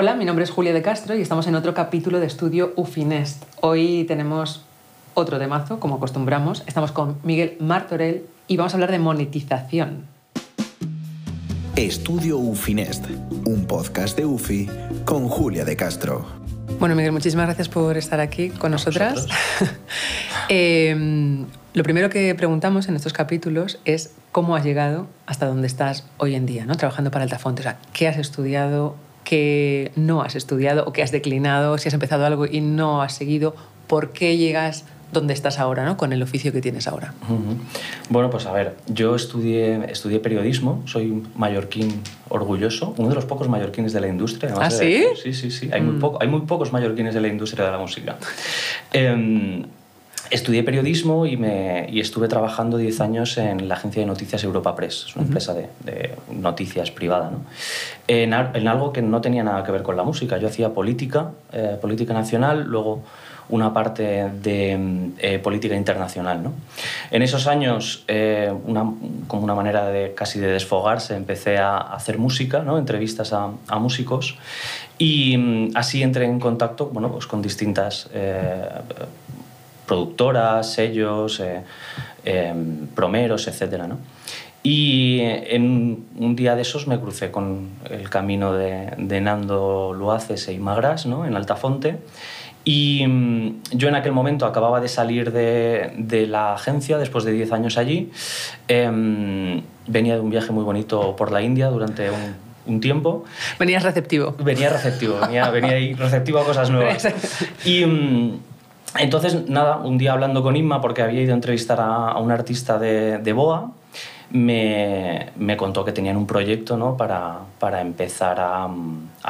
Hola, mi nombre es Julia de Castro y estamos en otro capítulo de estudio Ufinest. Hoy tenemos otro temazo, como acostumbramos. Estamos con Miguel Martorell y vamos a hablar de monetización. Estudio Ufinest, un podcast de UFI con Julia de Castro. Bueno, Miguel, muchísimas gracias por estar aquí con nosotras. eh, lo primero que preguntamos en estos capítulos es cómo has llegado hasta donde estás hoy en día, ¿no? trabajando para Altafonte. O sea, ¿qué has estudiado? ¿Qué no has estudiado? ¿O qué has declinado? Si has empezado algo y no has seguido, ¿por qué llegas donde estás ahora, ¿no? con el oficio que tienes ahora? Uh -huh. Bueno, pues a ver, yo estudié, estudié periodismo, soy mallorquín orgulloso, uno de los pocos mallorquines de la industria. ¿Ah, sí? Sí, sí, sí. Hay, mm. muy poco, hay muy pocos mallorquines de la industria de la música. eh, Estudié periodismo y, me, y estuve trabajando 10 años en la agencia de noticias Europa Press, es una uh -huh. empresa de, de, noticias privada, ¿no? en, en, algo que no tenía nada que ver con la música. Yo hacía política, eh, política nacional, luego una parte de eh, política internacional. ¿no? En esos años, eh, una, como una manera de casi de desfogarse, empecé a hacer música, ¿no? entrevistas a, a músicos, y así entré en contacto bueno, pues con distintas eh, productoras, sellos, eh, eh, promeros, etc. ¿no? Y en un día de esos me crucé con el camino de, de Nando Luaces e Imagras ¿no? en Altafonte. Y mm, yo en aquel momento acababa de salir de, de la agencia después de 10 años allí. Eh, venía de un viaje muy bonito por la India durante un, un tiempo. Venías receptivo. Venía receptivo, venía, venía ahí receptivo a cosas nuevas. Y mm, entonces, nada, un día hablando con Inma, porque había ido a entrevistar a, un artista de, Boa, me, me, contó que tenían un proyecto ¿no? para, para empezar a,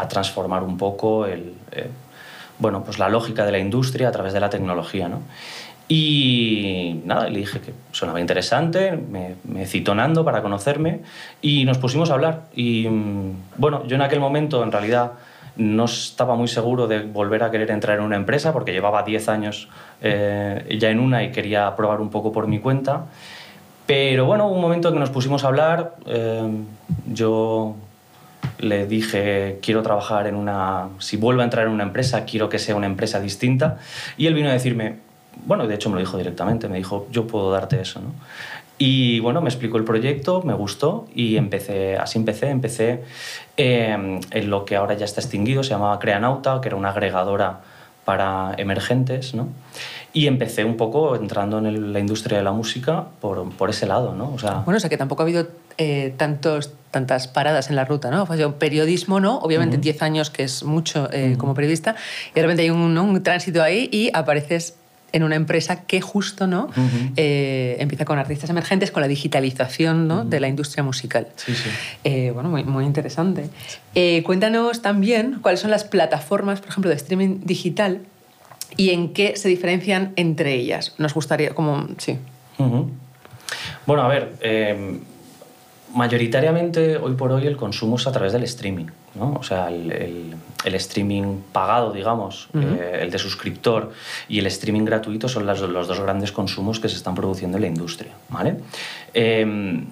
transformar un poco el, eh, bueno, pues la lógica de la industria a través de la tecnología. ¿no? Y nada, le dije que sonaba interesante, me, me para conocerme y nos pusimos a hablar. Y bueno, yo en aquel momento en realidad no estaba muy seguro de volver a querer entrar en una empresa porque llevaba 10 años eh, ya en una y quería probar un poco por mi cuenta. Pero bueno, un momento en que nos pusimos a hablar, eh, yo le dije, quiero trabajar en una, si vuelvo a entrar en una empresa, quiero que sea una empresa distinta. Y él vino a decirme, bueno, de hecho me lo dijo directamente, me dijo, yo puedo darte eso. ¿no? Y bueno, me explicó el proyecto, me gustó y empecé, así empecé, empecé eh, en lo que ahora ya está extinguido, se llamaba Creanauta, que era una agregadora para emergentes, ¿no? Y empecé un poco entrando en el, la industria de la música por, por, ese lado, ¿no? O sea, bueno, o sea que tampoco ha habido eh, tantos, tantas paradas en la ruta, ¿no? O sea, periodismo, ¿no? Obviamente 10 uh -huh. años, que es mucho eh, uh -huh. como periodista, y de repente hay un, un tránsito ahí y apareces en una empresa que justo no uh -huh. eh, empieza con artistas emergentes, con la digitalización ¿no? uh -huh. de la industria musical. Sí, sí. Eh, bueno, muy, muy interesante. Eh, cuéntanos también cuáles son las plataformas, por ejemplo, de streaming digital y en qué se diferencian entre ellas. Nos gustaría, como, sí. Uh -huh. Bueno, a ver, mayoritariamente hoy por hoy el consumo es a través del streaming, ¿no? O sea, el, el, el streaming pagado, digamos, uh -huh. eh, el de suscriptor y el streaming gratuito son las, los dos grandes consumos que se están produciendo en la industria, ¿vale? Eh,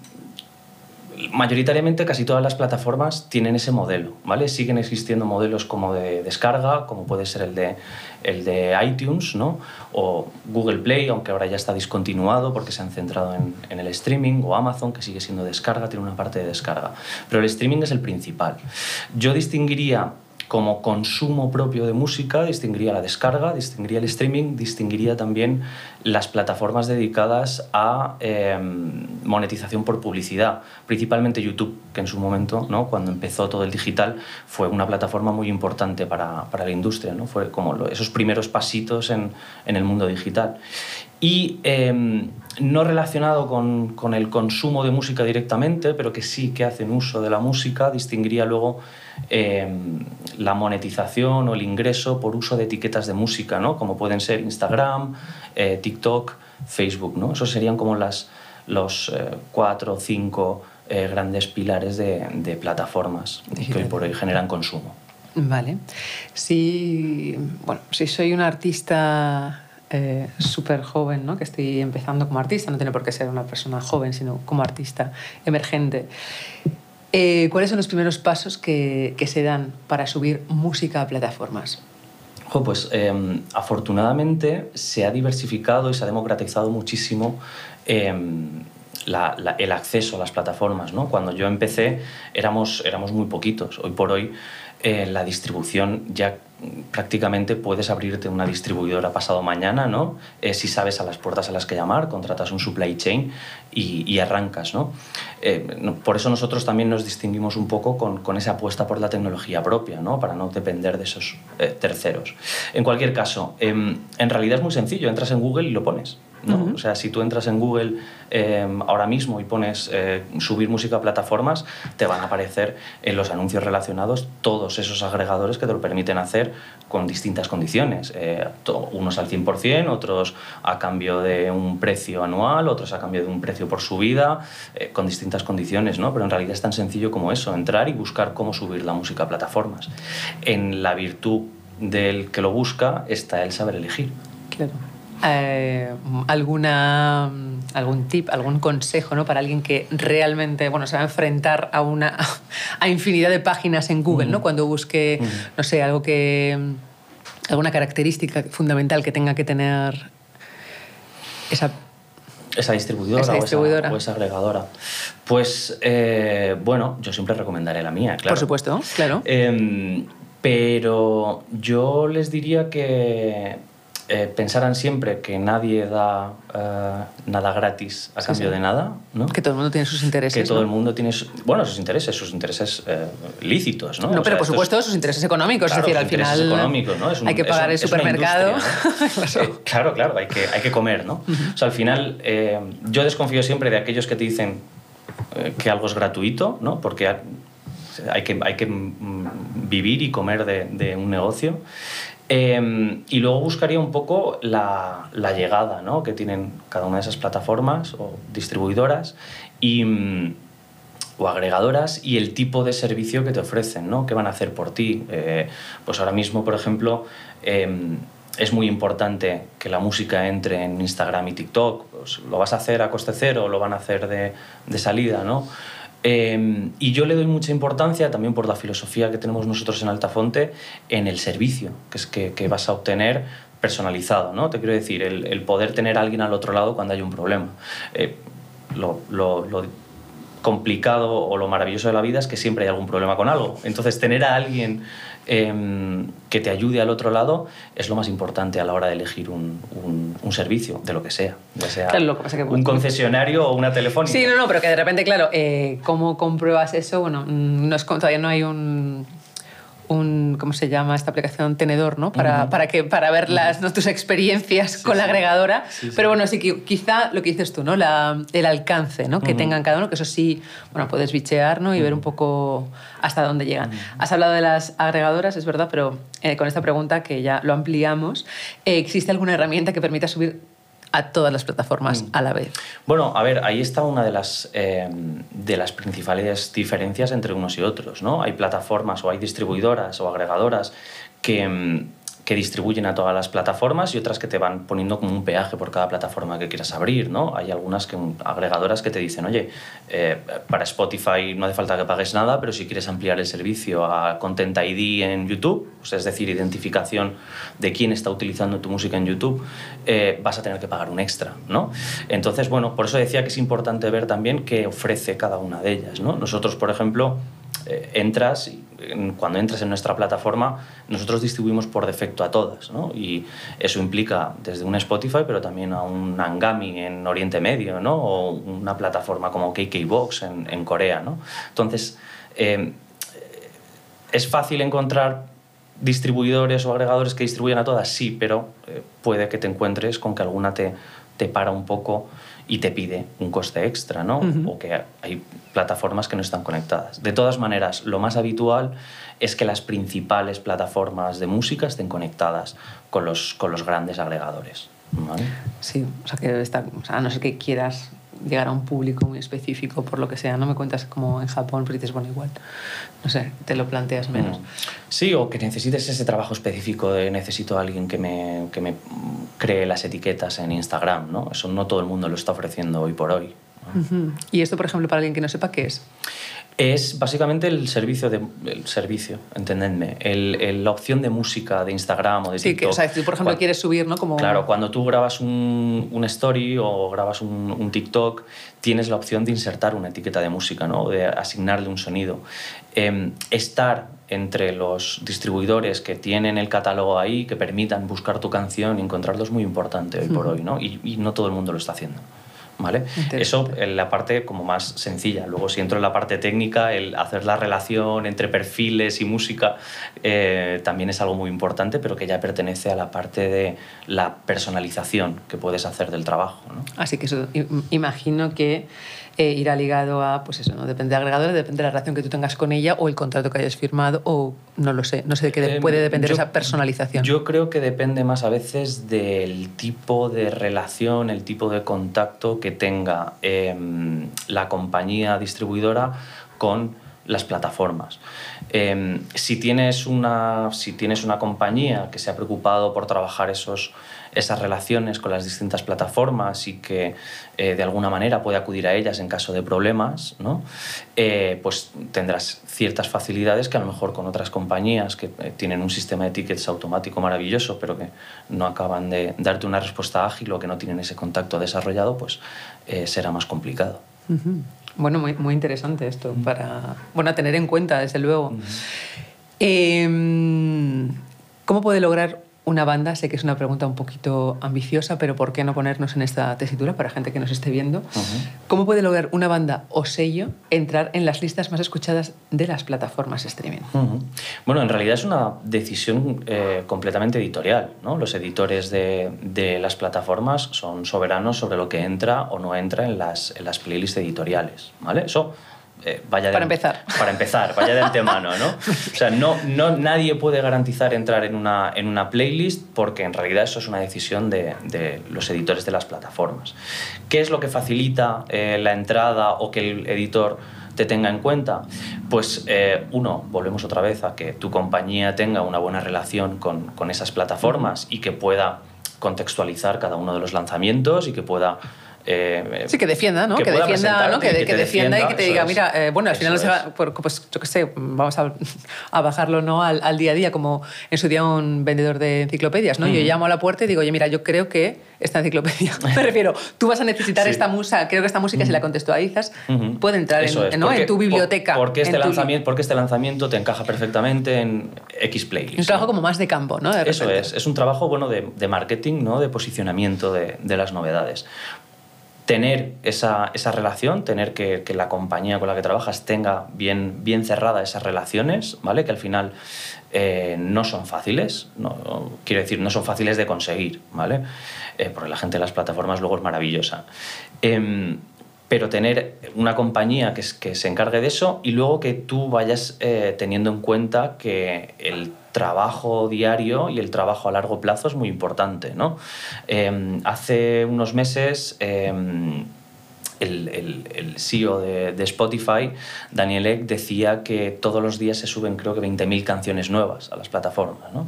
mayoritariamente casi todas las plataformas tienen ese modelo, ¿vale? Siguen existiendo modelos como de descarga, como puede ser el de, el de iTunes, ¿no? O Google Play, aunque ahora ya está discontinuado porque se han centrado en, en, el streaming, o Amazon, que sigue siendo descarga, tiene una parte de descarga. Pero el streaming es el principal. Yo distinguiría como consumo propio de música, distinguiría la descarga, distinguiría el streaming, distinguiría también las plataformas dedicadas a eh, monetización por publicidad, principalmente YouTube, que en su momento, ¿no? cuando empezó todo el digital, fue una plataforma muy importante para, para la industria, ¿no? fue como esos primeros pasitos en, en, el mundo digital. Y eh, no relacionado con, con el consumo de música directamente, pero que sí que hacen uso de la música, distinguiría luego eh, la monetización o el ingreso por uso de etiquetas de música, ¿no? como pueden ser Instagram, eh, TikTok, Facebook. ¿no? Esos serían como las, los eh, cuatro o cinco eh, grandes pilares de, de plataformas que hoy por hoy generan consumo. Vale. Si, bueno, si soy un artista eh, súper joven, ¿no? que estoy empezando como artista, no tiene por qué ser una persona joven, sino como artista emergente. Eh, ¿Cuáles son los primeros pasos que, que, se dan para subir música a plataformas? pues em, afortunadamente se ha diversificado y se ha democratizado muchísimo em, el acceso a las plataformas. ¿no? Cuando yo empecé éramos, éramos muy poquitos. Hoy por hoy eh, la distribución ya prácticamente puedes abrirte una distribuidora pasado mañana, ¿no? Eh, si sabes a las puertas a las que llamar, contratas un supply chain y, arrancas, eh, ¿no? Por eso nosotros también nos distinguimos un poco con, con, esa apuesta por la tecnología propia, ¿no? Para no depender de esos terceros. En cualquier caso, em, en realidad es muy sencillo, entras en Google y lo pones. O sea, si tú entras en Google em, ahora mismo y pones eh, subir música a plataformas, te van a aparecer en los anuncios relacionados todos esos agregadores que te lo permiten hacer con distintas condiciones. Eh, unos al 100%, otros a cambio de un precio anual, otros a cambio de un precio por subida, eh, con distintas condiciones, ¿no? Pero en realidad es tan sencillo como eso, entrar y buscar cómo subir la música a plataformas. En la virtud del que lo busca está el saber elegir. Claro. Eh, alguna, algún tip, algún consejo ¿no? para alguien que realmente bueno, se va a enfrentar a, una, a infinidad de páginas en Google, ¿no? cuando busque, no sé, algo que, alguna característica fundamental que tenga que tener esa esa distribuidora, O, esa, agregadora. Pues eh, bueno, yo siempre recomendaré la mía, claro. Por supuesto, claro. Em, pero yo les diría que eh, pensaran siempre que nadie da eh, nada gratis a cambio de nada, ¿no? Que todo el mundo tiene sus intereses. Que todo el mundo tiene, bueno, sus intereses, sus intereses eh, lícitos, ¿no? No, pero por supuesto sus intereses económicos, es decir, al final económicos, ¿no? hay que pagar el supermercado. claro, claro, hay que, hay que comer, ¿no? O sea, al final yo desconfío siempre de aquellos que te dicen que algo es gratuito, ¿no? Porque hay que, hay que mm, vivir y comer de, de un negocio. Em, y luego buscaría un poco la, llegada ¿no? que tienen cada una de esas plataformas o distribuidoras y, mm, o agregadoras y el tipo de servicio que te ofrecen, ¿no? ¿Qué van a hacer por ti? Eh, pues ahora mismo, por ejemplo, em, es muy importante que la música entre en Instagram y TikTok. Pues, ¿Lo vas a hacer a coste cero o lo van a hacer de, de salida? ¿no? Em, y yo le doy mucha importancia, también por la filosofía que tenemos nosotros en Altafonte, en el servicio que, es que, vas a obtener personalizado. ¿no? Te quiero decir, el, poder tener a alguien al otro lado cuando hay un problema. Eh, lo, complicado o lo maravilloso de la vida es que siempre hay algún problema con algo. Entonces, tener a alguien Em, que te ayude al otro lado es lo más importante a la hora de elegir un, un, servicio, de lo que sea. Ya sea un concesionario o una telefónica. Sí, no, no, pero que de repente, claro, eh, ¿cómo compruebas eso? Bueno, no es, todavía no hay un un, ¿cómo se llama esta aplicación? Tenedor, ¿no? Para, para, que, para ver las, ¿no? tus experiencias con la agregadora. Pero bueno, sí, quizá lo que dices tú, ¿no? La, el alcance ¿no? que tengan cada uno, que eso sí, bueno, puedes bichear ¿no? y ver un poco hasta dónde llegan. Has hablado de las agregadoras, es verdad, pero eh, con esta pregunta que ya lo ampliamos, eh, ¿existe alguna herramienta que permita subir a todas las plataformas mm. a la vez. Bueno, a ver, ahí está una de las, eh, de las principales diferencias entre unos y otros. ¿no? Hay plataformas o hay distribuidoras o agregadoras que, mm, que distribuyen a todas las plataformas y otras que te van poniendo como un peaje por cada plataforma que quieras abrir, ¿no? Hay algunas agregadoras que te dicen, oye, eh, para Spotify no hace falta que pagues nada, pero si quieres ampliar el servicio a Content ID en YouTube, pues es decir, identificación de quién está utilizando tu música en YouTube, eh, vas a tener que pagar un extra, ¿no? Entonces, bueno, por eso decía que es importante ver también qué ofrece cada una de ellas, ¿no? Nosotros, por ejemplo, eh, entras, cuando entras en nuestra plataforma, nosotros distribuimos por defecto a todas, ¿no? Y eso implica desde un Spotify, pero también a un Angami en Oriente Medio, ¿no? O una plataforma como KKBox en, Corea. Entonces, eh, ¿es fácil encontrar distribuidores o agregadores que distribuyan a todas? Sí, pero eh, puede que te encuentres con que alguna te, te para un poco y te pide un coste extra, ¿no? O que hay plataformas que no están conectadas. De todas maneras, lo más habitual es que las principales plataformas de música estén conectadas con los, con los grandes agregadores. ¿vale? Sí, o sea, que está, a no ser que quieras llegar a un público muy específico, por lo que sea. No me cuentas como en Japón, pero dices, bueno, igual, no sé, te lo planteas menos. Mm. Sí, o que necesites ese trabajo específico de necesito a alguien que me, que me cree las etiquetas en Instagram, ¿no? Eso no todo el mundo lo está ofreciendo hoy por hoy. ¿Y esto, por ejemplo, para alguien que no sepa qué es? Es básicamente el servicio, de, el servicio entendedme, el, la opción de música de Instagram o de sí, TikTok. Que, o sea, si tú, por ejemplo, quieres subir, ¿no? Como... Claro, cuando tú grabas un, un story o grabas un, un, TikTok, tienes la opción de insertar una etiqueta de música, ¿no? de asignarle un sonido. Eh, estar entre los distribuidores que tienen el catálogo ahí, que permitan buscar tu canción y encontrarlo es muy importante hoy por hoy, ¿no? Y, y no todo el mundo lo está haciendo. ¿Vale? Eso en la parte como más sencilla. Luego, si entro en la parte técnica, el hacer la relación entre perfiles y música eh, también es algo muy importante, pero que ya pertenece a la parte de la personalización que puedes hacer del trabajo. ¿no? Así que eso imagino que eh, irá ligado a, pues eso, ¿no? Depende de agregadores, depende de la relación que tú tengas con ella o el contrato que hayas firmado o no lo sé, no sé de qué puede depender yo, esa personalización. Yo creo que depende más a veces del tipo de relación, el tipo de contacto que tenga eh, la compañía distribuidora con las plataformas. Eh, si, tienes una, si tienes una compañía que se ha preocupado por trabajar esos, esas relaciones con las distintas plataformas y que eh, de alguna manera puede acudir a ellas en caso de problemas, ¿no? Eh, pues tendrás ciertas facilidades que a lo mejor con otras compañías que eh, tienen un sistema de tickets automático maravilloso, pero que no acaban de darte una respuesta ágil o que no tienen ese contacto desarrollado, pues eh, será más complicado. Uh -huh. Bueno, muy, muy interesante esto, uh -huh. para bueno, a tener en cuenta, desde luego. Uh -huh. eh, ¿Cómo puede lograr una banda, sé que es una pregunta un poquito ambiciosa, pero ¿por qué no ponernos en esta tesitura para gente que nos esté viendo? Uh -huh. ¿Cómo puede lograr una banda o sello entrar en las listas más escuchadas de las plataformas streaming? Uh -huh. Bueno, en realidad es una decisión eh, completamente editorial. ¿no? Los editores de, de, las plataformas son soberanos sobre lo que entra o no entra en las, en las playlists editoriales. ¿vale? Eso eh, vaya para de, empezar. Para empezar, vaya de antemano, ¿no? O sea, no, no, nadie puede garantizar entrar en una, en una playlist porque en realidad eso es una decisión de, de los editores de las plataformas. ¿Qué es lo que facilita eh, la entrada o que el editor te tenga en cuenta? Pues eh, uno, volvemos otra vez a que tu compañía tenga una buena relación con, con esas plataformas y que pueda contextualizar cada uno de los lanzamientos y que pueda eh, sí, que defienda, ¿no? Que, que defienda, ¿no? Que, que, que te defienda, y que te diga, es. mira, eh, bueno, al final, no se va, pues yo qué sé, vamos a, a bajarlo ¿no? Al, al, día a día, como en su día un vendedor de enciclopedias, ¿no? Yo llamo a la puerta y digo, oye, mira, yo creo que esta enciclopedia, me refiero, tú vas a necesitar sí. esta música, creo que esta música, -huh. si la contextualizas, -huh. puede entrar en, es. ¿no? porque, en tu biblioteca. Porque este, lanzamiento, porque este lanzamiento te encaja perfectamente en X playlist. Un trabajo ¿no? como más de campo, ¿no? De Eso es, es un trabajo bueno de, de marketing, ¿no? de posicionamiento de, de las novedades tener esa, esa relación, tener que, que, la compañía con la que trabajas tenga bien, bien cerrada esas relaciones, ¿vale? Que al final eh, no son fáciles, no, quiero decir, no son fáciles de conseguir, ¿vale? Eh, porque la gente de las plataformas luego es maravillosa. Eh, pero tener una compañía que, que, se encargue de eso y luego que tú vayas eh, teniendo en cuenta que el trabajo diario y el trabajo a largo plazo es muy importante. ¿no? Eh, hace unos meses eh, el, CEO de, Spotify, Daniel Ek, decía que todos los días se suben creo que 20.000 canciones nuevas a las plataformas. ¿no?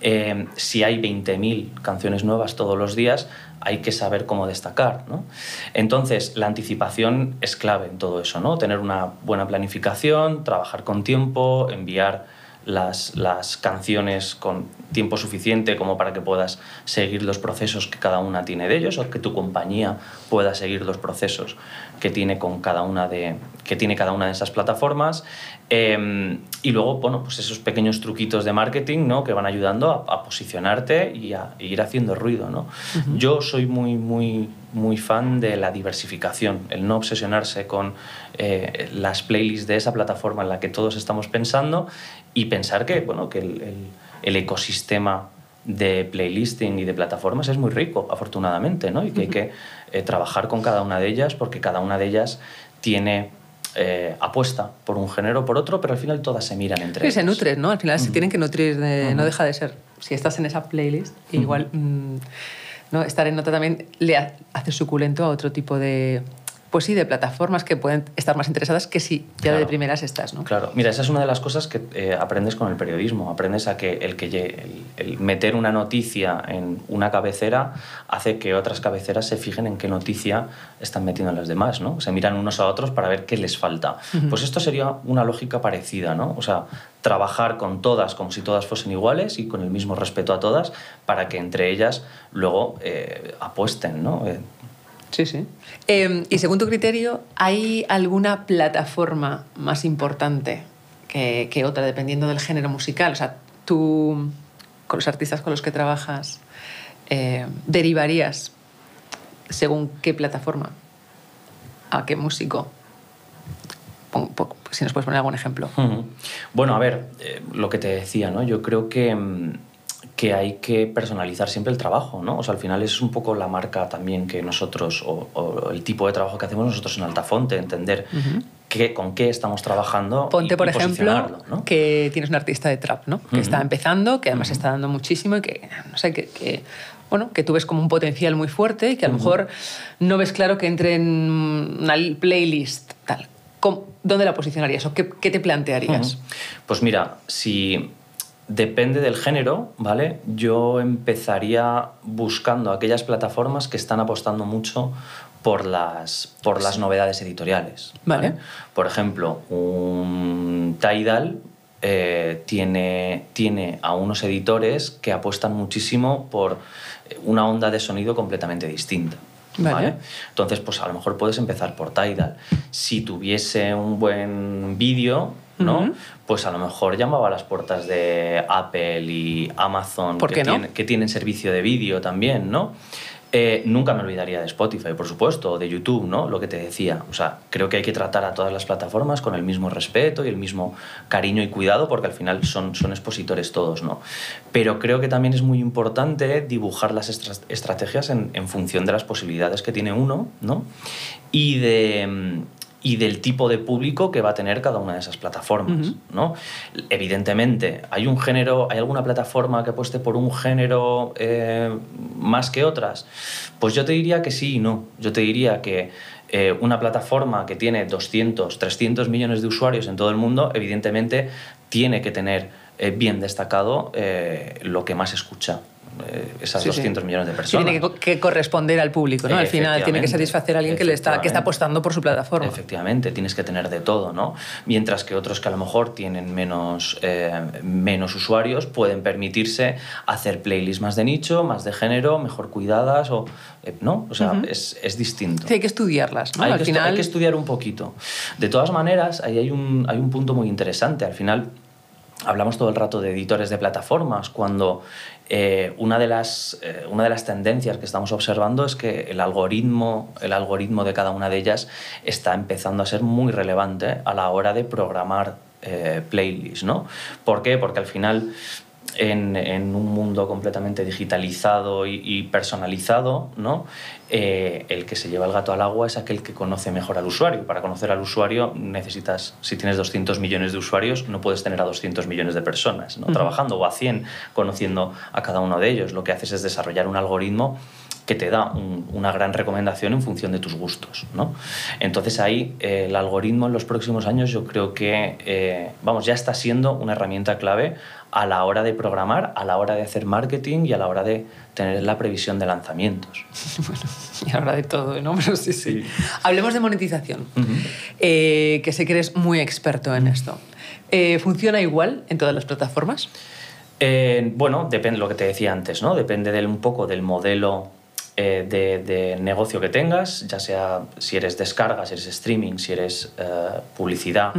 Eh, si hay 20.000 canciones nuevas todos los días, hay que saber cómo destacar. ¿no? Entonces, la anticipación es clave en todo eso, ¿no? tener una buena planificación, trabajar con tiempo, enviar las, las, canciones con tiempo suficiente como para que puedas seguir los procesos que cada una tiene de ellos o que tu compañía pueda seguir los procesos que tiene con cada una de que tiene cada una de esas plataformas eh, y luego bueno pues esos pequeños truquitos de marketing ¿no? que van ayudando a, a posicionarte y a, a, ir haciendo ruido ¿no? Uh -huh. yo soy muy muy muy fan de la diversificación el no obsesionarse con eh, las playlists de esa plataforma en la que todos estamos pensando y pensar que, bueno, que el, el, el, ecosistema de playlisting y de plataformas es muy rico, afortunadamente, ¿no? y que hay que eh, trabajar con cada una de ellas porque cada una de ellas tiene eh, apuesta por un género o por otro, pero al final todas se miran entre sí, ellas. se nutren, ¿no? Al final uh -huh. se tienen que nutrir, de, uh -huh. no deja de ser. Si estás en esa playlist, uh -huh. igual mm, ¿no? estar en nota también le hace suculento a otro tipo de pues sí, de plataformas que pueden estar más interesadas que si ya de primeras estás, ¿no? Claro, mira, esa es una de las cosas que eh, aprendes con el periodismo. Aprendes a que el, que el, meter una noticia en una cabecera hace que otras cabeceras se fijen en qué noticia están metiendo las demás, ¿no? Se miran unos a otros para ver qué les falta. Pues esto sería una lógica parecida, ¿no? O sea, trabajar con todas como si todas fuesen iguales y con el mismo respeto a todas para que entre ellas luego eh, apuesten, ¿no? Eh, Sí, sí. Em, y según tu criterio, ¿hay alguna plataforma más importante que, que, otra, dependiendo del género musical? O sea, tú, con los artistas con los que trabajas, eh, derivarías según qué plataforma, a qué músico. Si nos puedes poner algún ejemplo. Bueno, a ver, eh, lo que te decía, ¿no? Yo creo que mm, que hay que personalizar siempre el trabajo, ¿no? O sea, al final es un poco la marca también que nosotros, o, el tipo de trabajo que hacemos nosotros en Altafonte, entender qué, con qué estamos trabajando. Ponte, por ejemplo, que tienes un artista de trap, ¿no? Que está empezando, que además está dando muchísimo y que, no sé, que, bueno, que tú ves como un potencial muy fuerte y que a lo mejor no ves claro que entre en una playlist tal. ¿Dónde la posicionarías o qué, qué te plantearías? Pues mira, si Depende del género, ¿vale? Yo empezaría buscando aquellas plataformas que están apostando mucho por las, por las novedades editoriales. Vale. Por ejemplo, un Tidal eh, tiene, tiene a unos editores que apuestan muchísimo por una onda de sonido completamente distinta. Vale. Entonces, pues a lo mejor puedes empezar por Tidal. Si tuviese un buen vídeo, ¿no? Pues a lo mejor llamaba a las puertas de Apple y Amazon, que, que, tienen servicio de vídeo también, ¿no? Eh, nunca me olvidaría de Spotify, por supuesto, o de YouTube, ¿no? Lo que te decía. O sea, creo que hay que tratar a todas las plataformas con el mismo respeto y el mismo cariño y cuidado, porque al final son, son expositores todos, ¿no? Pero creo que también es muy importante dibujar las estrategias en, en función de las posibilidades que tiene uno, ¿no? Y de mm, y del tipo de público que va a tener cada una de esas plataformas. ¿no? Evidentemente, ¿hay un género, hay alguna plataforma que apueste por un género eh, más que otras? Pues yo te diría que sí y no. Yo te diría que eh, una plataforma que tiene 200, 300 millones de usuarios en todo el mundo, evidentemente tiene que tener eh, bien destacado lo que más escucha. Eh, esas 200 millones de personas. tiene que, corresponder al público, ¿no? Al final tiene que satisfacer a alguien que, le está, que está apostando por su plataforma. Efectivamente, tienes que tener de todo, ¿no? Mientras que otros que a lo mejor tienen menos, eh, menos usuarios pueden permitirse hacer playlists más de nicho, más de género, mejor cuidadas, o, eh, ¿no? O sea, es, es, distinto. hay que estudiarlas, ¿no? Hay, al que final... hay que estudiar un poquito. De todas maneras, ahí hay un, hay un punto muy interesante. Al final hablamos todo el rato de editores de plataformas, cuando eh, una, de las, eh, una de las tendencias que estamos observando es que el algoritmo, el algoritmo de cada una de ellas está empezando a ser muy relevante a la hora de programar eh, playlists. ¿no? ¿Por qué? Porque al final en, un mundo completamente digitalizado y, personalizado, ¿no? Eh, el que se lleva el gato al agua es aquel que conoce mejor al usuario. Para conocer al usuario necesitas, si tienes 200 millones de usuarios, no puedes tener a 200 millones de personas ¿no? trabajando o a 100 conociendo a cada uno de ellos. Lo que haces es desarrollar un algoritmo que te da una gran recomendación en función de tus gustos. ¿no? Entonces ahí eh, el algoritmo en los próximos años yo creo que eh, vamos, ya está siendo una herramienta clave a la hora de programar, a la hora de hacer marketing y a la hora de tener la previsión de lanzamientos. bueno, y a la hora de todo, ¿no? Pero sí, sí. Hablemos de monetización, eh, que sé que eres muy experto en esto. ¿Funciona igual en todas las plataformas? bueno, depende de lo que te decía antes, ¿no? Depende del, un poco del modelo eh, de, negocio que tengas, ya sea si eres descarga, si eres streaming, si eres eh, publicidad.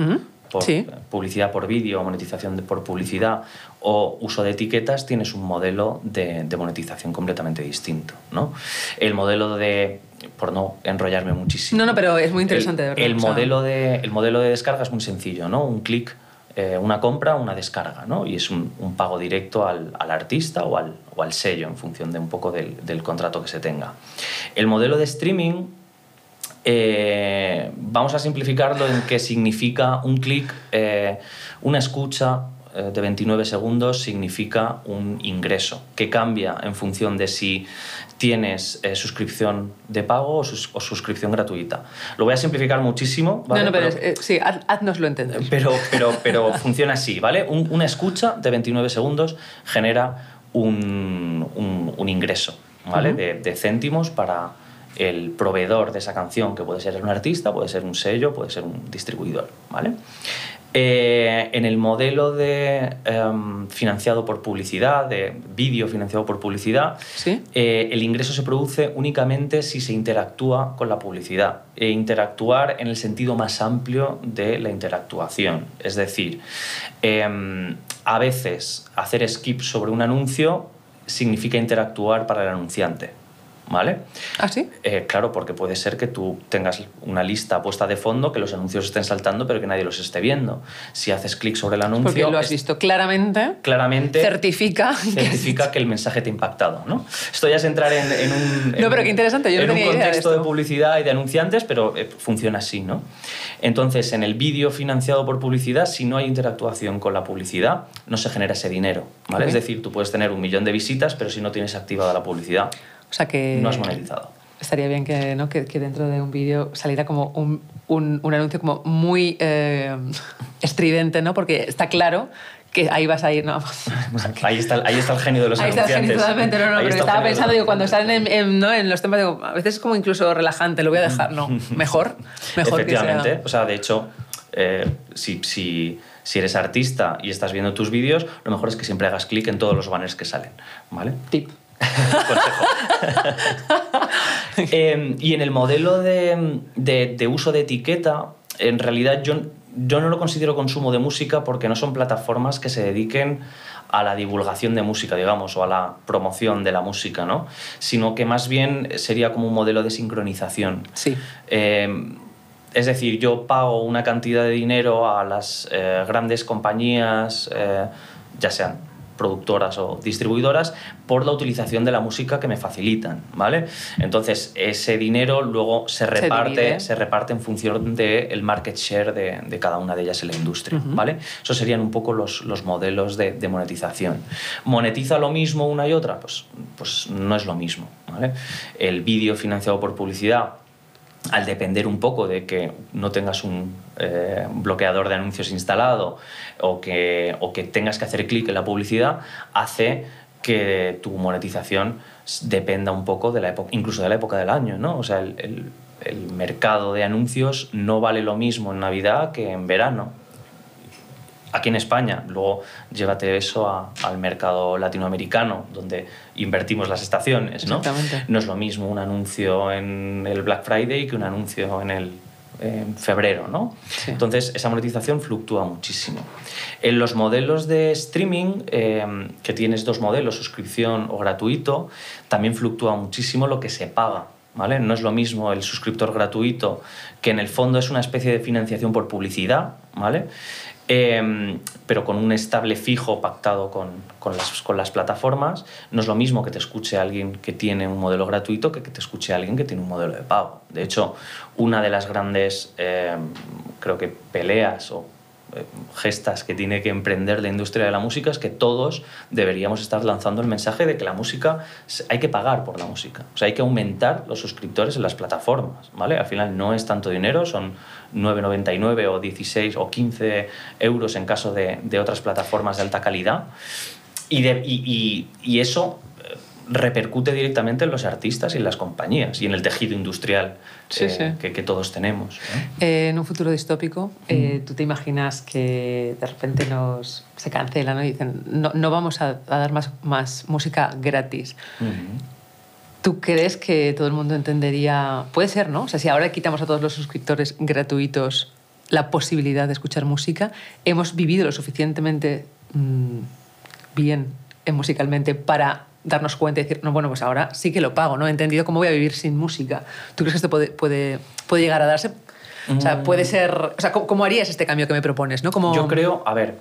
Por, publicidad por vídeo, monetización por publicidad o uso de etiquetas, tienes un modelo de, monetización completamente distinto. ¿no? El modelo de, por no enrollarme muchísimo. No, no, pero es muy interesante. El, el modelo, de, el modelo de descarga es muy sencillo, ¿no? Un clic eh, una compra una descarga, ¿no? Y es un, pago directo al, artista o al, sello en función de un poco del, contrato que se tenga. El modelo de streaming, eh, vamos a simplificarlo en que significa un clic, eh, una escucha de 29 segundos significa un ingreso que cambia en función de si tienes eh, suscripción de pago o, suscripción gratuita. Lo voy a simplificar muchísimo. ¿vale? No, no, pero, sí, haznoslo entender. Pero, pero, pero funciona así, ¿vale? una escucha de 29 segundos genera un, un, ingreso, ¿vale? de céntimos para el proveedor de esa canción, que puede ser un artista, puede ser un sello, puede ser un distribuidor. ¿vale? Eh, en el modelo de em, financiado por publicidad, de vídeo financiado por publicidad, eh, el ingreso se produce únicamente si se interactúa con la publicidad. E interactuar en el sentido más amplio de la interactuación. Es decir, em, a veces hacer skip sobre un anuncio significa interactuar para el anunciante. ¿Vale? ¿Ah, sí? Eh, claro, porque puede ser que tú tengas una lista puesta de fondo, que los anuncios estén saltando, pero que nadie los esté viendo. Si haces clic sobre el anuncio... Porque lo has visto claramente. Claramente. Certifica. Certifica que, el mensaje te ha impactado, ¿no? Esto ya es entrar en, un... no, pero qué interesante. Yo en no un contexto de, de, publicidad y de anunciantes, pero eh, funciona así, ¿no? Entonces, en el vídeo financiado por publicidad, si no hay interactuación con la publicidad, no se genera ese dinero, ¿vale? Es decir, tú puedes tener un millón de visitas, pero si no tienes activada la publicidad, o sea que... No has monetizado. Estaría bien que, ¿no? que, que dentro de un vídeo saliera como un, un, un anuncio como muy eh, estridente, ¿no? Porque está claro que ahí vas a ir, ¿no? ahí, está, ahí está el genio de los ahí anunciantes. Ahí está el genio totalmente, no, no, pero estaba pensando, digo, cuando salen en, ¿no? en, los temas, digo, a veces es como incluso relajante, lo voy a dejar, no, mejor, mejor Efectivamente, que sea. o sea, de hecho, eh, si, si, si eres artista y estás viendo tus vídeos, lo mejor es que siempre hagas clic en todos los banners que salen, ¿vale? Tip. Consejo. Em, y en el modelo de, de, uso de etiqueta, en realidad yo, yo no lo considero consumo de música porque no son plataformas que se dediquen a la divulgación de música, digamos, o a la promoción de la música, ¿no? Sino que más bien sería como un modelo de sincronización. Sí. Em, es decir, yo pago una cantidad de dinero a las eh, grandes compañías, eh, ya sean productoras o distribuidoras por la utilización de la música que me facilitan, ¿vale? Entonces, ese dinero luego se reparte, se, reparte en función del market share de, de, cada una de ellas en la industria, ¿vale? Esos serían un poco los, los modelos de, de, monetización. ¿Monetiza lo mismo una y otra? Pues, pues no es lo mismo, ¿vale? El vídeo financiado por publicidad al depender un poco de que no tengas un eh, bloqueador de anuncios instalado o que, o que tengas que hacer clic en la publicidad, hace que tu monetización dependa un poco de la época, incluso de la época del año, ¿no? O sea, el, el mercado de anuncios no vale lo mismo en Navidad que en verano aquí en España. Luego llévate eso al mercado latinoamericano, donde invertimos las estaciones. ¿no? no es lo mismo un anuncio en el Black Friday que un anuncio en el febrero. ¿no? Entonces, esa monetización fluctúa muchísimo. En los modelos de streaming, em, que tienes dos modelos, suscripción o gratuito, también fluctúa muchísimo lo que se paga. ¿Vale? No es lo mismo el suscriptor gratuito, que en el fondo es una especie de financiación por publicidad, ¿vale? Em, pero con un estable fijo pactado con, con, las, con, las, plataformas, no es lo mismo que te escuche alguien que tiene un modelo gratuito que que te escuche alguien que tiene un modelo de pago. De hecho, una de las grandes, em, creo que peleas o gestas que tiene que emprender la industria de la música es que todos deberíamos estar lanzando el mensaje de que la música hay que pagar por la música. O sea, hay que aumentar los suscriptores en las plataformas, ¿vale? Al final no es tanto dinero, son 9,99 o 16 o 15 euros en caso de, de otras plataformas de alta calidad. Y, de, y, y eso repercute directamente en los artistas y en las compañías y en el tejido industrial eh, Que, todos tenemos. Eh, en un futuro distópico, eh, ¿tú te imaginas que de repente nos, se cancelan y dicen no, no vamos a, dar más, más música gratis? ¿Tú crees que todo el mundo entendería? Puede ser, ¿no? O sea, si ahora quitamos a todos los suscriptores gratuitos la posibilidad de escuchar música, hemos vivido lo suficientemente mm, bien musicalmente para darnos cuenta y decir, no, bueno, pues ahora sí que lo pago, ¿no? He entendido cómo voy a vivir sin música. ¿Tú crees que esto puede, puede, puede llegar a darse? O sea, puede mm. ser... O sea, ¿cómo, harías este cambio que me propones, no? Como... Yo creo, a ver,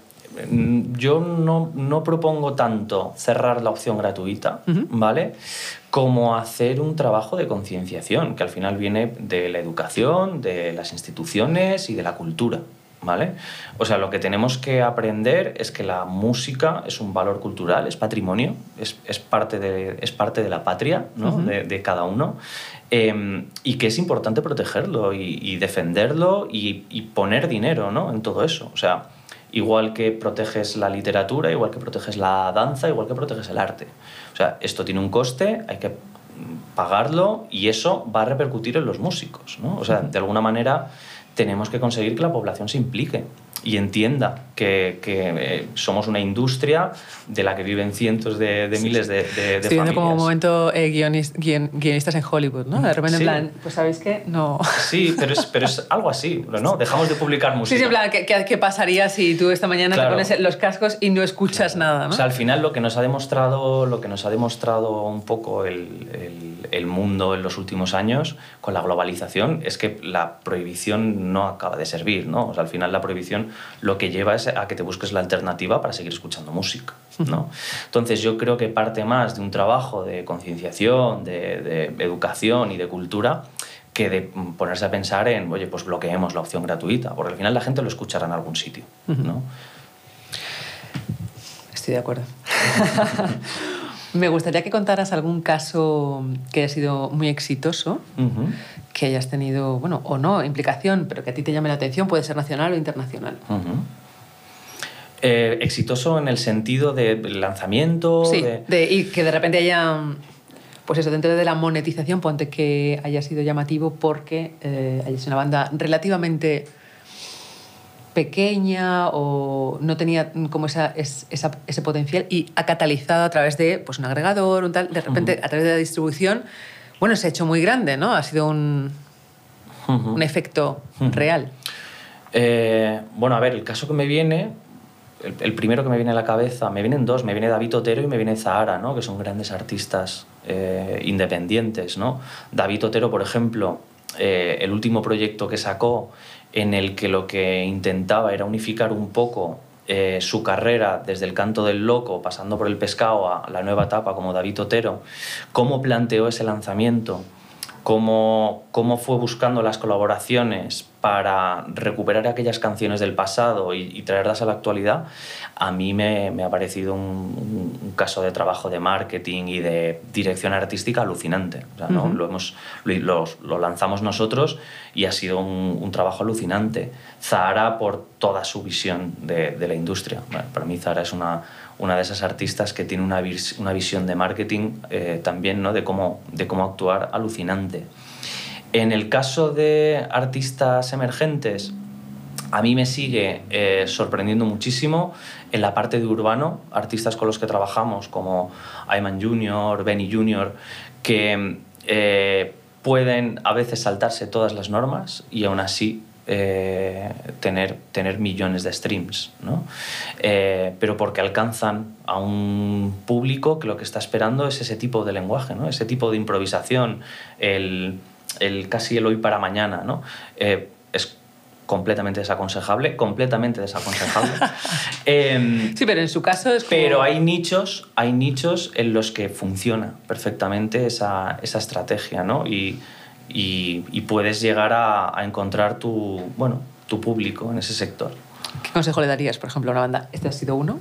mm, yo no, no propongo tanto cerrar la opción gratuita, ¿vale? Como hacer un trabajo de concienciación, que al final viene de la educación, de las instituciones y de la cultura, ¿vale? O sea, lo que tenemos que aprender es que la música es un valor cultural, es patrimonio, es, es parte, de, es parte de la patria ¿no? de, de, cada uno. Eh, y que es importante protegerlo y, y defenderlo y, y, poner dinero ¿no? en todo eso. O sea, igual que proteges la literatura, igual que proteges la danza, igual que proteges el arte. O sea, esto tiene un coste, hay que pagarlo y eso va a repercutir en los músicos. ¿no? O sea, de alguna manera tenemos que conseguir que la población se implique y entienda que, que eh, somos una industria de la que viven cientos de, de miles de, de, de Estoy viendo como un momento eh, guionist, guion, guionistas en Hollywood, ¿no? De repente, Sí. en plan, pues sabéis que no. Sí, pero es, pero es algo así, ¿no? Dejamos de publicar música. Sí, sí, en plan, ¿qué, qué, qué pasaría si tú esta mañana Claro. te pones los cascos y no escuchas nada, ¿no? O sea, al final lo que nos ha demostrado, lo que nos ha demostrado un poco el, el, el mundo en los últimos años con la globalización es que la prohibición no acaba de servir, ¿no? O sea, al final la prohibición lo que lleva es a que te busques la alternativa para seguir escuchando música, ¿no? Entonces yo creo que parte más de un trabajo de concienciación, de, de educación y de cultura que de ponerse a pensar en, oye, pues bloqueemos la opción gratuita, porque al final la gente lo escuchará en algún sitio, ¿no? Estoy de acuerdo. Me gustaría que contaras algún caso que haya sido muy exitoso. Que hayas tenido, bueno, o no, implicación, pero que a ti te llame la atención, puede ser nacional o internacional. Eh, exitoso en el sentido de lanzamiento. Sí, de- de- y que de repente haya, pues eso, dentro de la monetización, ponte que haya sido llamativo porque eh, haya sido una banda relativamente pequeña o no tenía como esa, es- esa- ese potencial y ha catalizado a través de pues, un agregador, un tal, de repente a través de la distribución, bueno, se ha hecho muy grande, ¿no? Ha sido un, un efecto real. Eh, bueno, a ver, el caso que me viene, el, el primero que me viene a la cabeza, me vienen dos, me viene David Otero y me viene Zahara, ¿no? que son grandes artistas eh, independientes. ¿no? David Otero, por ejemplo, eh, el último proyecto que sacó en el que lo que intentaba era unificar un poco eh, su carrera desde el canto del loco, pasando por el pescado a la nueva etapa como David Otero, cómo planteó ese lanzamiento, cómo, cómo fue buscando las colaboraciones para recuperar aquellas canciones del pasado y, y traerlas a la actualidad, a mí me, me ha parecido un, caso de trabajo de marketing y de dirección artística alucinante. O sea, ¿no? Lo, hemos, lo, lo- lo lanzamos nosotros y ha sido un, un trabajo alucinante. Zahara por toda su visión de, de la industria. Bueno, para mí Zahara es una, una de esas artistas que tiene una, una visión de marketing eh, también, ¿no? de, cómo, de cómo actuar alucinante. En el caso de artistas emergentes, a mí me sigue eh, sorprendiendo muchísimo en la parte de urbano, artistas con los que trabajamos como Ayman Jr., Benny Jr., que eh, pueden a veces saltarse todas las normas y aún así eh, tener, tener millones de streams, ¿no? Eh, pero porque alcanzan a un público que lo que está esperando es ese tipo de lenguaje, ¿no? ese tipo de improvisación, el, el casi el hoy para mañana. ¿no? Eh, es completamente desaconsejable, completamente desaconsejable. Em, Sí, pero en su caso es como... pero hay nichos, hay nichos en los que funciona perfectamente esa, esa estrategia, ¿no? Y, y, y puedes llegar a, a encontrar tu, bueno, tu público en ese sector. ¿Qué consejo le darías, por ejemplo, a una banda? Este ha sido uno.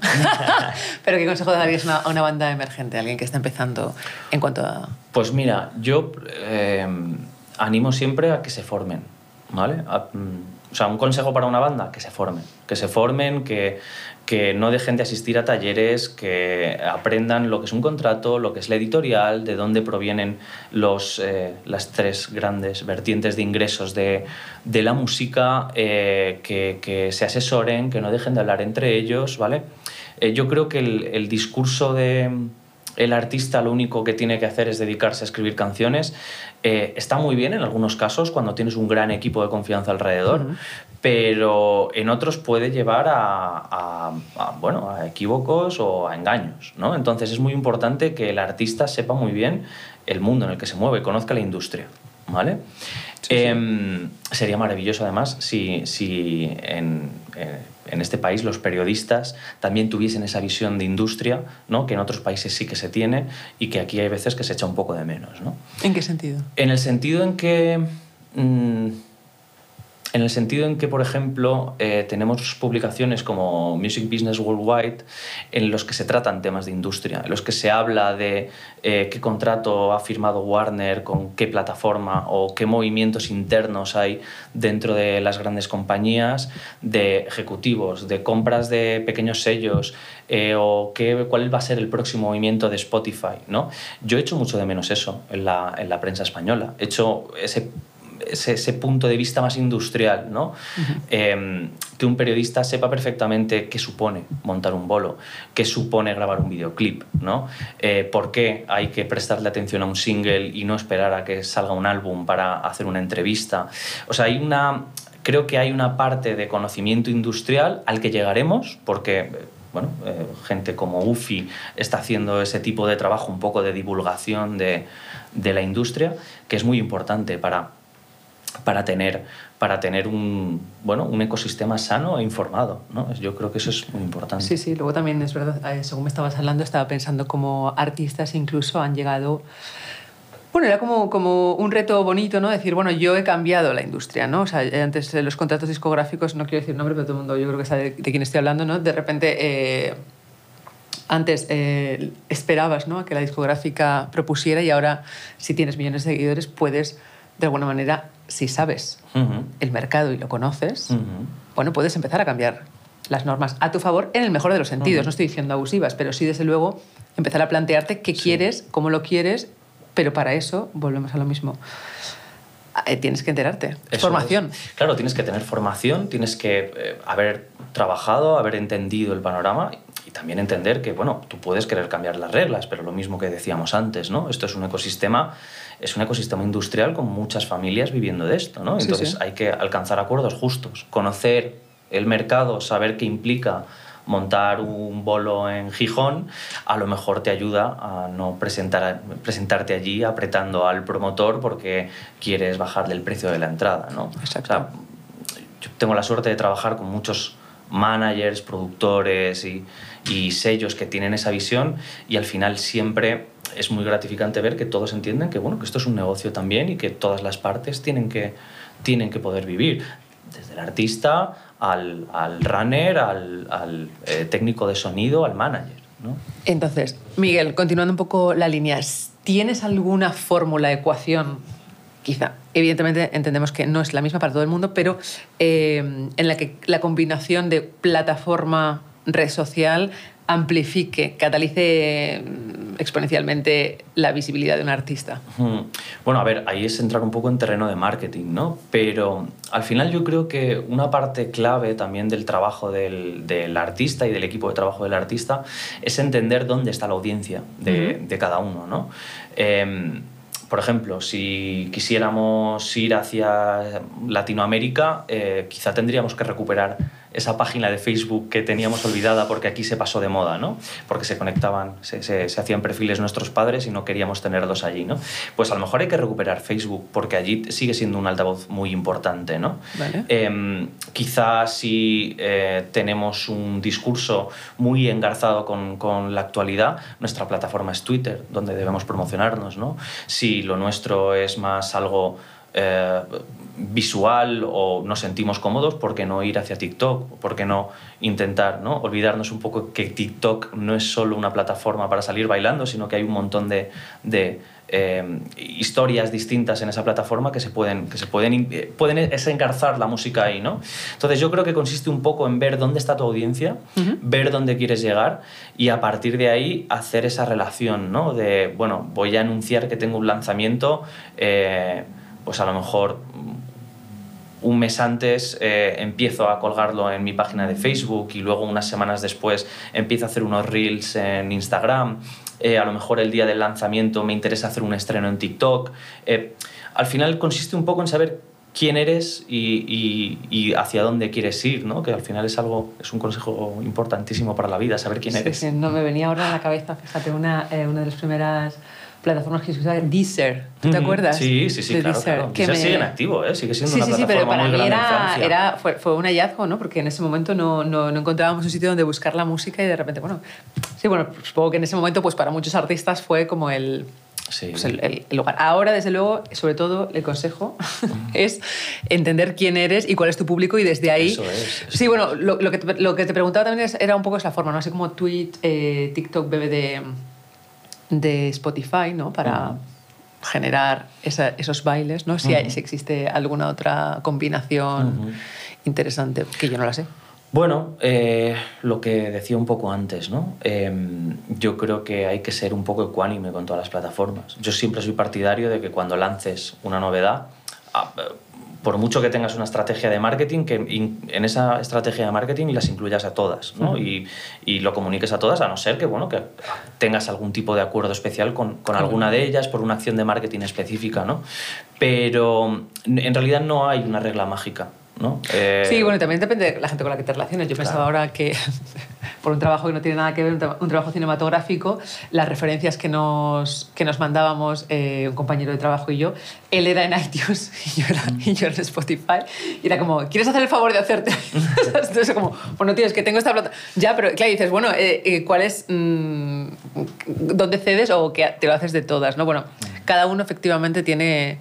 Pero ¿qué consejo le darías a una, banda emergente, a alguien que está empezando en cuanto a... Pues mira, yo eh, animo siempre a que se formen, ¿vale? A- mm, o sea, un consejo para una banda, que se formen. Que se formen, que, que no dejen de asistir a talleres, que aprendan lo que es un contrato, lo que es la editorial, de dónde provienen los, eh, las tres grandes vertientes de ingresos de, de la música, eh, que, que se asesoren, que no dejen de hablar entre ellos, ¿vale? Eh, yo creo que el, el discurso de el artista lo único que tiene que hacer es dedicarse a escribir canciones. Está muy bien en algunos casos cuando tienes un gran equipo de confianza alrededor. Pero en otros puede llevar a, a- a, bueno, a equívocos o a engaños. ¿no? Entonces es muy importante que el artista sepa muy bien el mundo en el que se mueve, conozca la industria. ¿vale? Sí, sí. Em, sería maravilloso además si, si en, eh, en este país los periodistas también tuviesen esa visión de industria, ¿no? que en otros países sí que se tiene y que aquí hay veces que se echa un poco de menos. ¿no? ¿En qué sentido? En el sentido en que mm, en el sentido en que, por ejemplo, eh, tenemos publicaciones como Music Business Worldwide en los que se tratan temas de industria, en los que se habla de eh, qué contrato ha firmado Warner con qué plataforma o qué movimientos internos hay dentro de las grandes compañías, de ejecutivos, de compras de pequeños sellos eh, o qué, cuál va a ser el próximo movimiento de Spotify. ¿no? Yo he hecho mucho de menos eso en la, en la prensa española. He hecho ese ese, punto de vista más industrial, ¿no? Em, que un periodista sepa perfectamente qué supone montar un bolo, qué supone grabar un videoclip, ¿no? Eh, por qué hay que prestarle atención a un single y no esperar a que salga un álbum para hacer una entrevista. O sea, hay una, creo que hay una parte de conocimiento industrial al que llegaremos, porque bueno, eh, gente como UFI está haciendo ese tipo de trabajo, un poco de divulgación de, de la industria, que es muy importante para para tener, para tener un, bueno, un ecosistema sano e informado. ¿no? Yo creo que eso es muy importante. Sí, sí, luego también es verdad, eh, según me estabas hablando, estaba pensando como artistas incluso han llegado... Bueno, era como, como un reto bonito, ¿no? Decir, bueno, yo he cambiado la industria, ¿no? O sea, antes los contratos discográficos, no quiero decir nombre, pero todo el mundo yo creo que sabe de, quién estoy hablando, ¿no? De repente... Eh, antes eh, esperabas ¿no? que la discográfica propusiera y ahora si tienes millones de seguidores puedes de alguna manera si sabes el mercado y lo conoces, bueno, puedes empezar a cambiar las normas a tu favor en el mejor de los sentidos. No estoy diciendo abusivas, pero sí, desde luego, empezar a plantearte qué quieres, cómo lo quieres, pero para eso volvemos a lo mismo. Eh, tienes que enterarte. formación. Claro, tienes que tener formación, tienes que eh, haber trabajado, haber entendido el panorama y también entender que, bueno, tú puedes querer cambiar las reglas, pero lo mismo que decíamos antes, ¿no? Esto es un ecosistema es un ecosistema industrial con muchas familias viviendo de esto, ¿no? Entonces hay que alcanzar acuerdos justos, conocer el mercado, saber qué implica montar un bolo en Gijón, a lo mejor te ayuda a no presentar, presentarte allí apretando al promotor porque quieres bajarle el precio de la entrada, ¿no? Exacto. yo tengo la suerte de trabajar con muchos managers, productores y, sellos que tienen esa visión y al final siempre es muy gratificante ver que todos entienden que, bueno, que esto es un negocio también y que todas las partes tienen que, tienen que poder vivir, desde el artista al, al runner, al, al eh, técnico de sonido, al manager. ¿no? Entonces, Miguel, continuando un poco la línea, ¿tienes alguna fórmula, ecuación, quizá, evidentemente entendemos que no es la misma para todo el mundo, pero eh, en la que la combinación de plataforma, red social, amplifique, catalice mm, exponencialmente la visibilidad de un artista. Bueno, a ver, ahí es entrar un poco en terreno de marketing, ¿no? Pero al final yo creo que una parte clave también del trabajo del, artista y del equipo de trabajo del artista es entender dónde está la audiencia de, cada uno, ¿no? Em, por ejemplo, si quisiéramos ir hacia Latinoamérica, eh, quizá tendríamos que recuperar esa página de Facebook que teníamos olvidada porque aquí se pasó de moda, ¿no? Porque se conectaban, se, se, hacían perfiles nuestros padres y no queríamos tenerlos allí, ¿no? Pues a lo mejor hay que recuperar Facebook porque allí sigue siendo un altavoz muy importante, ¿no? Em, quizás si eh, tenemos un discurso muy engarzado con, con, la actualidad, nuestra plataforma es Twitter, donde debemos promocionarnos, ¿no? Si lo nuestro es más algo eh, visual o nos sentimos cómodos, ¿por qué no ir hacia TikTok? ¿Por qué no intentar ¿no? olvidarnos un poco que TikTok no es solo una plataforma para salir bailando, sino que hay un montón de, de eh, historias distintas en esa plataforma que se pueden, que se pueden, eh, pueden es engarzar la música ahí, ¿no? Entonces yo creo que consiste un poco en ver dónde está tu audiencia, ver dónde quieres llegar y a partir de ahí hacer esa relación, ¿no? De, bueno, voy a anunciar que tengo un lanzamiento pues a lo mejor un mes antes eh, empiezo a colgarlo en mi página de Facebook y luego unas semanas después empiezo a hacer unos reels en Instagram. Eh, a lo mejor el día del lanzamiento me interesa hacer un estreno en TikTok. Eh, al final consiste un poco en saber quién eres y, hacia dónde quieres ir, ¿no? que al final es algo, es un consejo importantísimo para la vida, saber quién eres. no me venía ahora a la cabeza, fíjate, una, una de las primeras plataformas que se usan, Deezer, ¿tú te acuerdas? Sí, sí, sí, claro, Deezer, Que sigue en activo, ¿eh? sigue siendo sí, una sí, plataforma sí, pero para muy mí era, era fue, fue, un hallazgo, ¿no? Porque en ese momento no, no, no, encontrábamos un sitio donde buscar la música y de repente, bueno, sí, bueno, supongo que en ese momento, pues para muchos artistas fue como el, Sí. pues, el, el- el lugar. Ahora, desde luego, sobre todo, el consejo es entender quién eres y cuál es tu público y desde ahí... Eso es, eso sí, bueno, lo, lo que te, lo que te preguntaba también es- era un poco esa forma, ¿no? Así como Twitch, eh, TikTok bebe de, Spotify, ¿no? Para generar esa- esos bailes, ¿no? Si, hay- si existe alguna otra combinación interesante, que yo no la sé. Bueno, eh, lo que decía un poco antes, ¿no? Eh, yo creo que hay que ser un poco ecuánime con todas las plataformas. Yo siempre soy partidario de que cuando lances una novedad, ah, por mucho que tengas una estrategia de marketing, que in- en esa estrategia de marketing las incluyas a todas, ¿no? Y, y lo comuniques a todas, a no ser que, bueno, que tengas algún tipo de acuerdo especial con, con alguna de ellas por una acción de marketing específica, ¿no? Pero en realidad no hay una regla mágica, ¿no? Eh, Sí, bueno, y también depende de la gente con la que te relaciones. Yo pensaba ahora que, por un trabajo que no tiene nada que ver, un, tra- un trabajo cinematográfico, las referencias que nos, que nos mandábamos eh, un compañero de trabajo y yo, él era en iTunes y yo era, y yo en Spotify. Y era como, ¿quieres hacer el favor de hacerte? Entonces, como, bueno, tío, es que tengo esta plata. Ya, pero claro, dices, bueno, eh, eh, ¿cuál es. mm, ¿Dónde cedes o que te lo haces de todas? ¿no? Bueno, cada uno efectivamente tiene.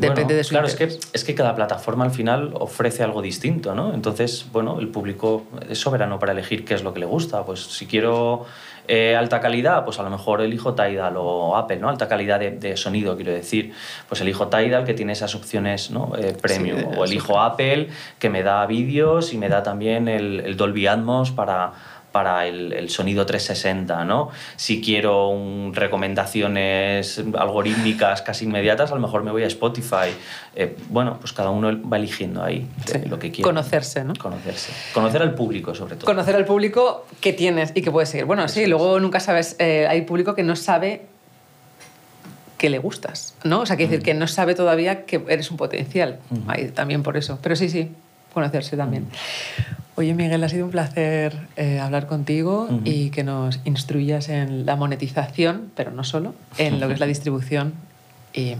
Depende Bueno, de su Claro, es que, es que cada plataforma al final ofrece algo distinto, ¿no? Entonces, bueno, el público es soberano para elegir qué es lo que le gusta. Pues si quiero eh, alta calidad, pues a lo mejor elijo Tidal o Apple, ¿no? Alta calidad de, de sonido, quiero decir. Pues elijo Tidal, que tiene esas opciones ¿no? Eh, premium. de- o elijo Apple, que me da vídeos y me da también el, el Dolby Atmos para para el, el sonido 360, ¿no? Si quiero un- recomendaciones algorítmicas casi inmediatas, a lo mejor me voy a Spotify. Eh, bueno, pues cada uno va eligiendo ahí Sí. lo que quiere. Conocerse, ¿no? Conocerse. Conocer al público, sobre todo. conocer al público que tienes y que puedes seguir. Bueno, sí, Eso luego nunca sabes, eh, hay público que no sabe que le gustas, ¿no? O sea, que decir que no sabe todavía que eres un potencial. Ujú. Hay también por eso. Pero sí, sí, conocerse también. Oye, Miguel, ha sido un placer eh, hablar contigo y que nos instruyas en la monetización, pero no solo, en lo que es la distribución. Y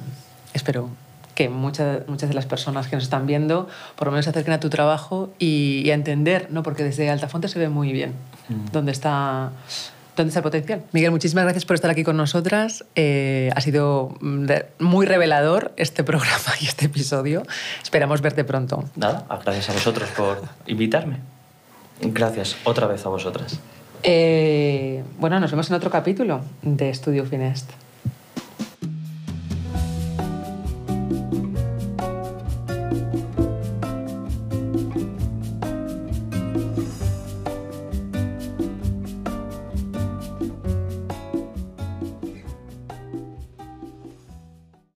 espero que muchas, muchas de las personas que nos están viendo por lo menos se acerquen a tu trabajo y, y a entender, ¿no? porque desde Altafonte se ve muy bien dónde está ¿Dónde está el potencial? Miguel, muchísimas gracias por estar aquí con nosotras. Eh, ha sido mm, muy revelador este programa y este episodio. Esperamos verte pronto. Nada, gracias a vosotros por invitarme. Gracias otra vez a vosotras. Eh, bueno, nos vemos en otro capítulo de Estudio Finest.